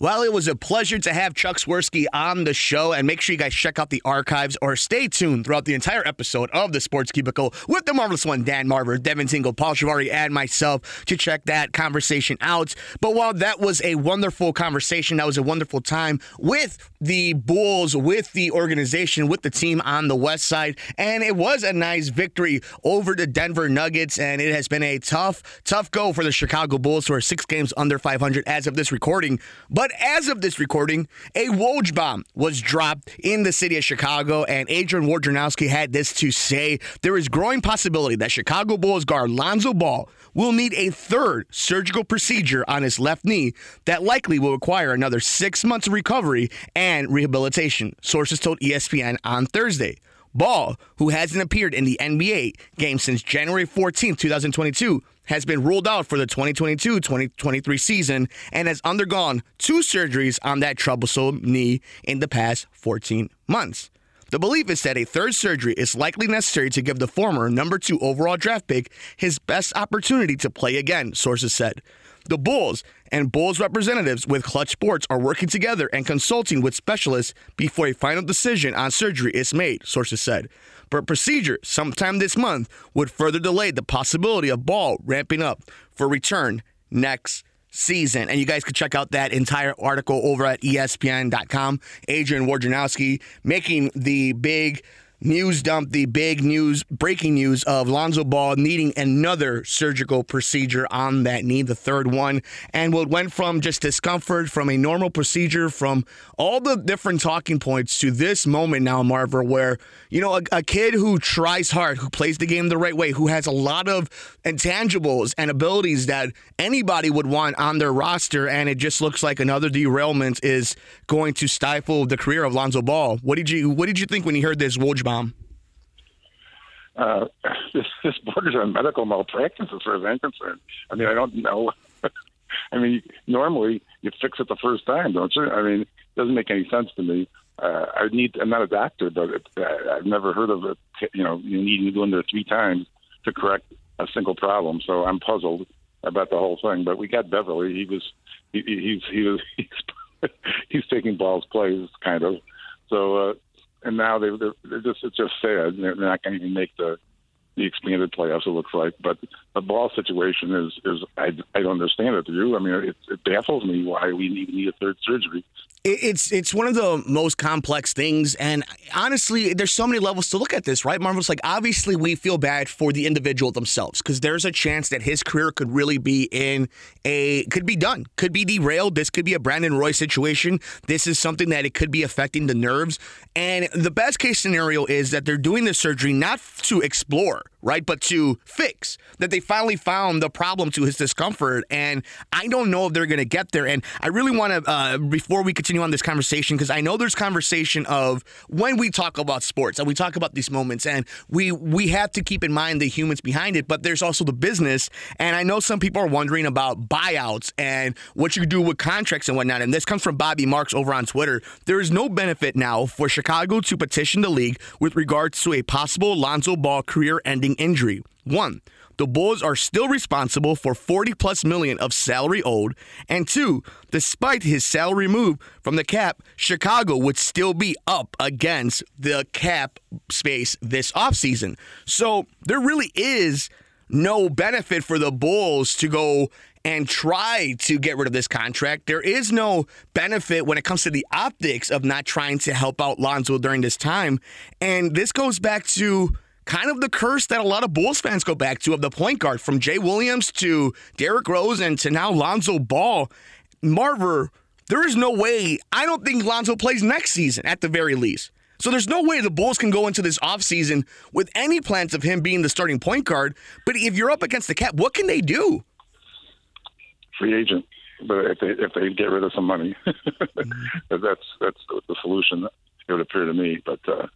Well, it was a pleasure to have Chuck Swirsky on the show, and make sure you guys check out the archives or stay tuned throughout the entire episode of the Sports Cubicle with the marvelous one, Dan Marver, Devin Tingle, Paul Shivari, and myself to check that conversation out. But while that was a wonderful conversation, that was a wonderful time with the Bulls, with the organization, with the team on the West Side, and it was a nice victory over the Denver Nuggets, and it has been a tough, tough go for the Chicago Bulls, who are six games under 500 as of this recording. But but as of this recording, a Woj bomb was dropped in the city of Chicago, and Adrian Wojnarowski had this to say: There is growing possibility that Chicago Bulls guard Lonzo Ball will need a third surgical procedure on his left knee that likely will require another six months of recovery and rehabilitation. Sources told ESPN on Thursday. Ball, who hasn't appeared in the NBA game since January 14, 2022, has been ruled out for the 2022 2023 season and has undergone two surgeries on that troublesome knee in the past 14 months. The belief is that a third surgery is likely necessary to give the former number two overall draft pick his best opportunity to play again, sources said. The Bulls and Bulls representatives with Clutch Sports are working together and consulting with specialists before a final decision on surgery is made, sources said. But procedure sometime this month would further delay the possibility of Ball ramping up for return next season. And you guys could check out that entire article over at ESPN.com. Adrian Wojnarowski making the big news dump the big news, breaking news of Lonzo Ball needing another surgical procedure on that knee, the third one. And what went from just discomfort, from a normal procedure, from all the different talking points to this moment now, Marver, where, you know, a, a kid who tries hard, who plays the game the right way, who has a lot of intangibles and abilities that anybody would want on their roster, and it just looks like another derailment is going to stifle the career of Lonzo Ball. What did you what did you think when you heard this bomb? Uh, this, this borders on medical malpractice as far as I'm concerned. I mean, I don't know. I mean, normally you fix it the first time, don't you? I mean, it doesn't make any sense to me. Uh, I need. I'm not a doctor, but it, uh, I've never heard of it. You know, you need to go in there three times to correct a single problem. So I'm puzzled about the whole thing. But we got Beverley. He was. He, he's. He was. He's, he's taking balls plays, kind of. So uh, and now they, they're, they're just it's just sad. They're not going to even make the the expanded playoffs. It looks like, but the ball situation is is I, I don't understand it. Do you? I mean, it, it baffles me why we need, need a third surgery. It's it's one of the most complex things, and honestly, there's so many levels to look at this, right? Marvel's like obviously we feel bad for the individual themselves because there's a chance that his career could really be in a could be done, could be derailed. This could be a Brandon Roy situation. This is something that it could be affecting the nerves, and the best case scenario is that they're doing this surgery not to explore right? But to fix that they finally found the problem to his discomfort. And I don't know if they're going to get there. And I really want to, uh, before we continue on this conversation, because I know there's conversation of when we talk about sports and we talk about these moments, and we we have to keep in mind the humans behind it, but there's also the business. And I know some people are wondering about buyouts and what you do with contracts and whatnot. And this comes from Bobby Marks over on Twitter. There is no benefit now for Chicago to petition the league with regards to a possible Lonzo Ball career injury. One, the Bulls are still responsible for 40 plus million of salary owed. And two, despite his salary move from the cap, Chicago would still be up against the cap space this offseason. So there really is no benefit for the Bulls to go and try to get rid of this contract. There is no benefit when it comes to the optics of not trying to help out Lonzo during this time. And this goes back to kind of the curse that a lot of Bulls fans go back to of the point guard from Jay Williams to Derrick Rose and to now Lonzo Ball. Marver, there is no way, I don't think Lonzo plays next season at the very least. So there's no way the Bulls can go into this offseason with any plans of him being the starting point guard. But if you're up against the cap, what can they do? Free agent. But if they if they get rid of some money, mm-hmm. that's that's the solution. It would appear to me. But uh,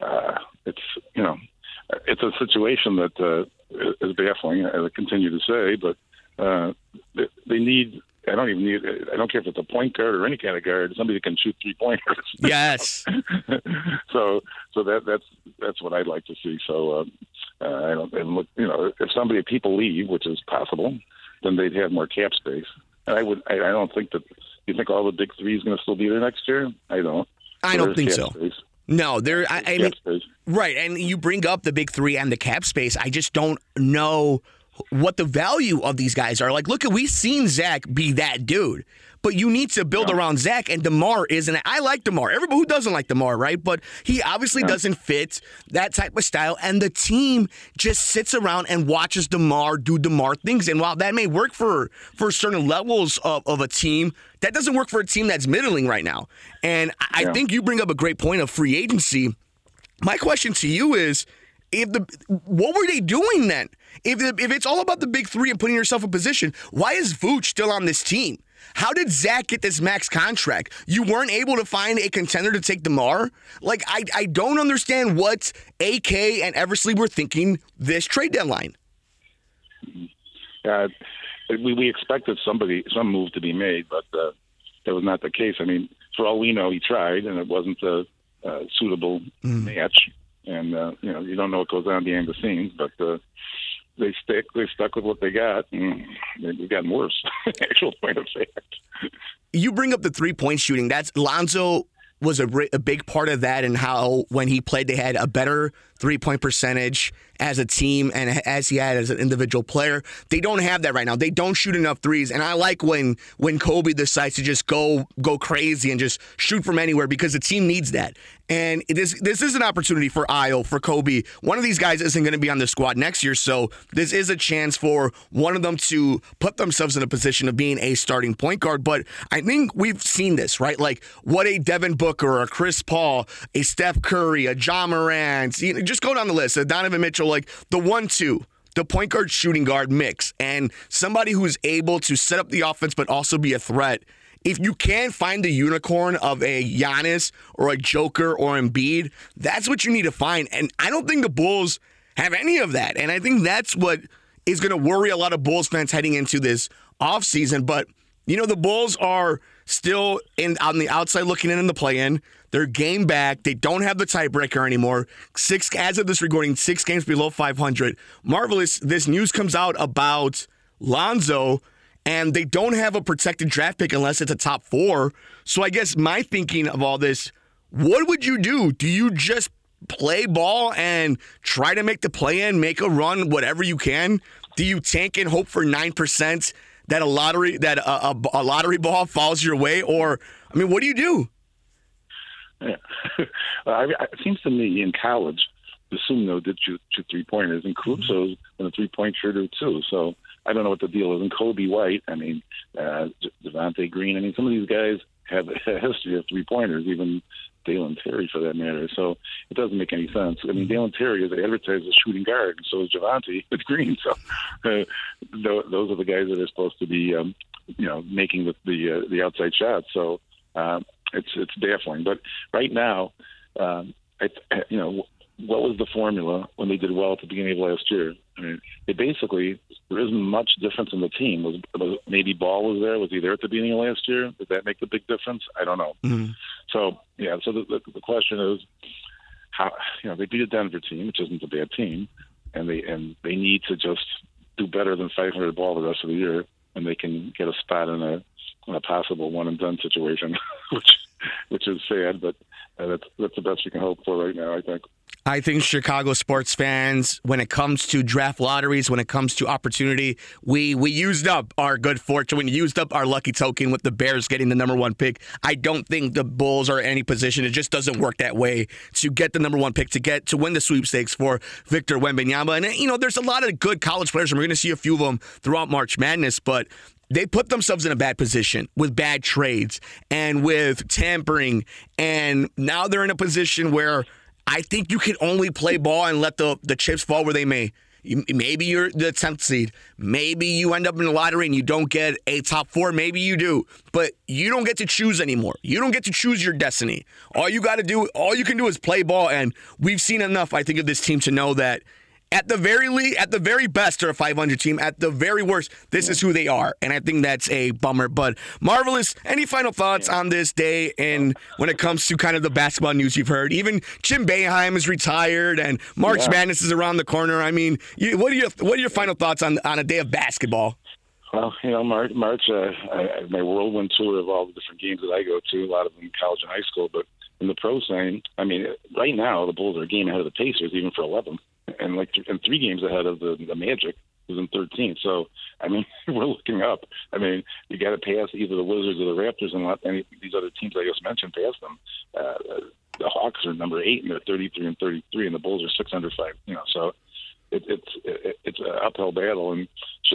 uh, it's you know it's a situation that uh, is baffling. I continue to say, but uh, they need. I don't even need. I don't care if it's a point guard or any kind of guard. Somebody that can shoot three pointers. Yes. so so that that's that's what I'd like to see. So uh, uh, I don't. And look, you know, if somebody people leave, which is possible, then they'd have more cap space. And I would. I, I don't think that You think all the big three is going to still be there next year? I don't. I don't think so. Space. No, there. I, I mean, space. right. And you bring up the big three and the cap space. I just don't know what the value of these guys are. Like, look at we've seen Zach be that dude but you need to build yeah. around Zach. And DeMar isn't. I like DeMar. Everybody who doesn't like DeMar, right? But he obviously yeah. doesn't fit that type of style. And the team just sits around and watches DeMar do DeMar things. And while that may work for for certain levels of, of a team, that doesn't work for a team that's middling right now. And I, yeah. I think you bring up a great point of free agency. My question to you is if the what were they doing then? If, if it's all about the big three and putting yourself in position, why is Vooch still on this team? How did Zach get this max contract? You weren't able to find a contender to take DeMar? Like, I, I don't understand what AK and Eversley were thinking this trade deadline. Yeah, we, we expected somebody, some move to be made, but uh, that was not the case. I mean, for all we know, he tried, and it wasn't a, a suitable mm. match. And, uh, you know, you don't know what goes on behind the scenes, but uh, they stick they stuck with what they got and they've gotten worse. Actual point of fact. You bring up the three point shooting. That's lonzo was a, a big part of that and how when he played they had a better three point percentage as a team and as he had as an individual player. They don't have that right now. They don't shoot enough threes. And I like when when Coby decides to just go go crazy and just shoot from anywhere because the team needs that. And this this is an opportunity for Ayo, for Coby. One of these guys isn't going to be on the squad next year, so this is a chance for one of them to put themselves in a position of being a starting point guard. But I think we've seen this, right? Like what a Devin Booker, a Chris Paul, a Steph Curry, a Ja Morant, you know, just go down the list. A Donovan Mitchell, like the one-two the point guard shooting guard mix and somebody who's able to set up the offense but also be a threat if you can find the unicorn of a Giannis or a Joker or Embiid, that's what you need to find. And I don't think the Bulls have any of that. And I think that's what is going to worry a lot of Bulls fans heading into this offseason. But, you know, the Bulls are still in on the outside looking in in the play-in. They're game back. They don't have the tiebreaker anymore. Six as of this recording, six games below 500. Marvelous. This news comes out about Lonzo and they don't have a protected draft pick unless it's a top four. So I guess my thinking of all this, what would you do? Do you just play ball and try to make the play in, make a run, whatever you can? Do you tank and hope for nine percent that a lottery that a, a, a, lottery ball falls your way, or I mean, what do you do? Yeah. I, it seems to me in college, the Sumo did shoot, shoot three pointers, and Caruso's been a three point shooter too. So I don't know what the deal is. And Coby White, I mean, uh, Javonte Green, I mean, some of these guys have a history of three pointers, even Dalen Terry for that matter. So it doesn't make any sense. I mean, Dalen Terry is advertised as shooting guard, and so is Javonte with Green. So uh, those are the guys that are supposed to be, um, you know, making the the, uh, the outside shots. So um, it's it's baffling. But right now, um, I, you know, what was the formula when they did well at the beginning of last year? I mean, it basically there isn't much difference in the team. Was, was maybe Ball was there? Was he there at the beginning of last year? Did that make the big difference? I don't know. Mm-hmm. So yeah, so the, the the question is how you know they beat a Denver team, which isn't a bad team, and they and they need to just do better than 500 ball the rest of the year, and they can get a spot in a in a possible one and done situation, which which is sad, but uh, that's that's the best we can hope for right now. I think. I think Chicago sports fans, when it comes to draft lotteries, when it comes to opportunity, we we used up our good fortune. We used up our lucky token with the Bears getting the number one pick. I don't think the Bulls are in any position. It just doesn't work that way to get the number one pick to get to win the sweepstakes for Victor Wembanyama. And you know, there's a lot of good college players, and we're going to see a few of them throughout March Madness. But they put themselves in a bad position with bad trades and with tampering, and now they're in a position where I think you can only play ball and let the, the chips fall where they may. maybe you're the 10th seed. Maybe you end up in the lottery and you don't get a top four. Maybe you do. But you don't get to choose anymore. You don't get to choose your destiny. All you got to do, all you can do is play ball. And we've seen enough, I think, of this team to know that at the very least, at the very best, they're a 500 team. At the very worst, this is who they are, and I think that's a bummer. But marvelous. Any final thoughts on this day and when it comes to kind of the basketball news you've heard? Even Jim Boeheim is retired, and March yeah. Madness is around the corner. I mean, you, what are your what are your final thoughts on on a day of basketball? Well, you know, March, March uh, I, my whirlwind tour of all the different games that I go to, a lot of them in college and high school, but in the pro scene, I mean, right now the Bulls are a game ahead of the Pacers, even for 11, and like and three games ahead of the, the Magic, who's in 13. So, I mean, we're looking up. I mean, you got to pass either the Wizards or the Raptors and let any these other teams I just mentioned pass them. Uh, the Hawks are number eight and they're 33 and 33, and the Bulls are six under five. You know, so it, it's it, it's an uphill battle, and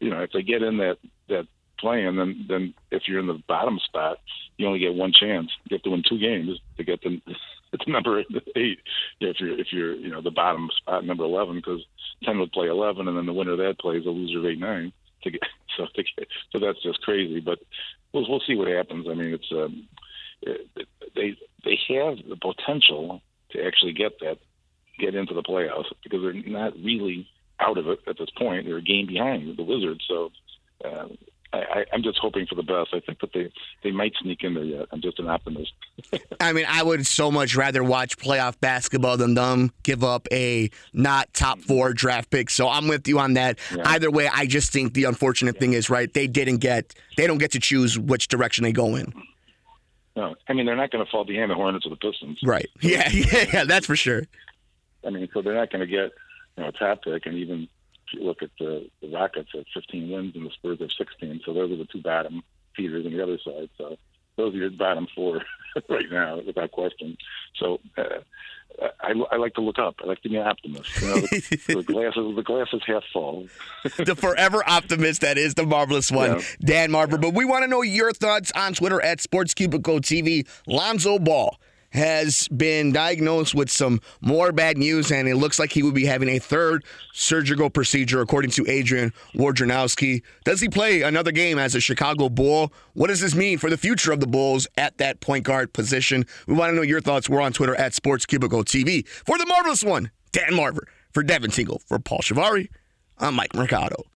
you know if they get in that that play-in, then then if you're in the bottom spot, you only get one chance. You have to win two games to get the it's number eight. If you're if you're you know the bottom spot number eleven, because ten would play eleven, and then the winner of that plays a loser of eight nine to get so to get, so that's just crazy. But we'll we'll see what happens. I mean, it's um, they they have the potential to actually get that get into the playoffs because they're not really out of it at this point. They're a game behind the Wizards, so uh, I, I'm just hoping for the best. I think that they they might sneak in there yet. I'm just an optimist. I mean, I would so much rather watch playoff basketball than them give up a not top four draft pick. So I'm with you on that. Yeah. Either way, I just think the unfortunate yeah. thing is right. They didn't get. They don't get to choose which direction they go in. No, I mean they're not going to fall behind the Hornets or the Pistons. Right. Yeah, yeah, yeah. That's for sure. I mean, so they're not going to get you know a top pick, and even you look at the, the Rockets at 15 wins and the Spurs have 16, so those are the two bottom feeders on the other side. So those are your bottom four right now, without question. So uh, I, I, like to look up. I like to be an optimist. You know, the, the glass is the glass is half full. the forever optimist that is the marvelous one, yeah. Dan Marver. Yeah. But we want to know your thoughts on Twitter at Sports Cubicle TV. Lonzo Ball has been diagnosed with some more bad news, and it looks like he will be having a third surgical procedure, according to Adrian Wojnarowski. Does he play another game as a Chicago Bull? What does this mean for the future of the Bulls at that point guard position? We want to know your thoughts. We're on Twitter at Sports Cubicle TV. For the marvelous one, Dan Marver. For Devin Tingle. For Paul Shivari, I'm Mike Mercado.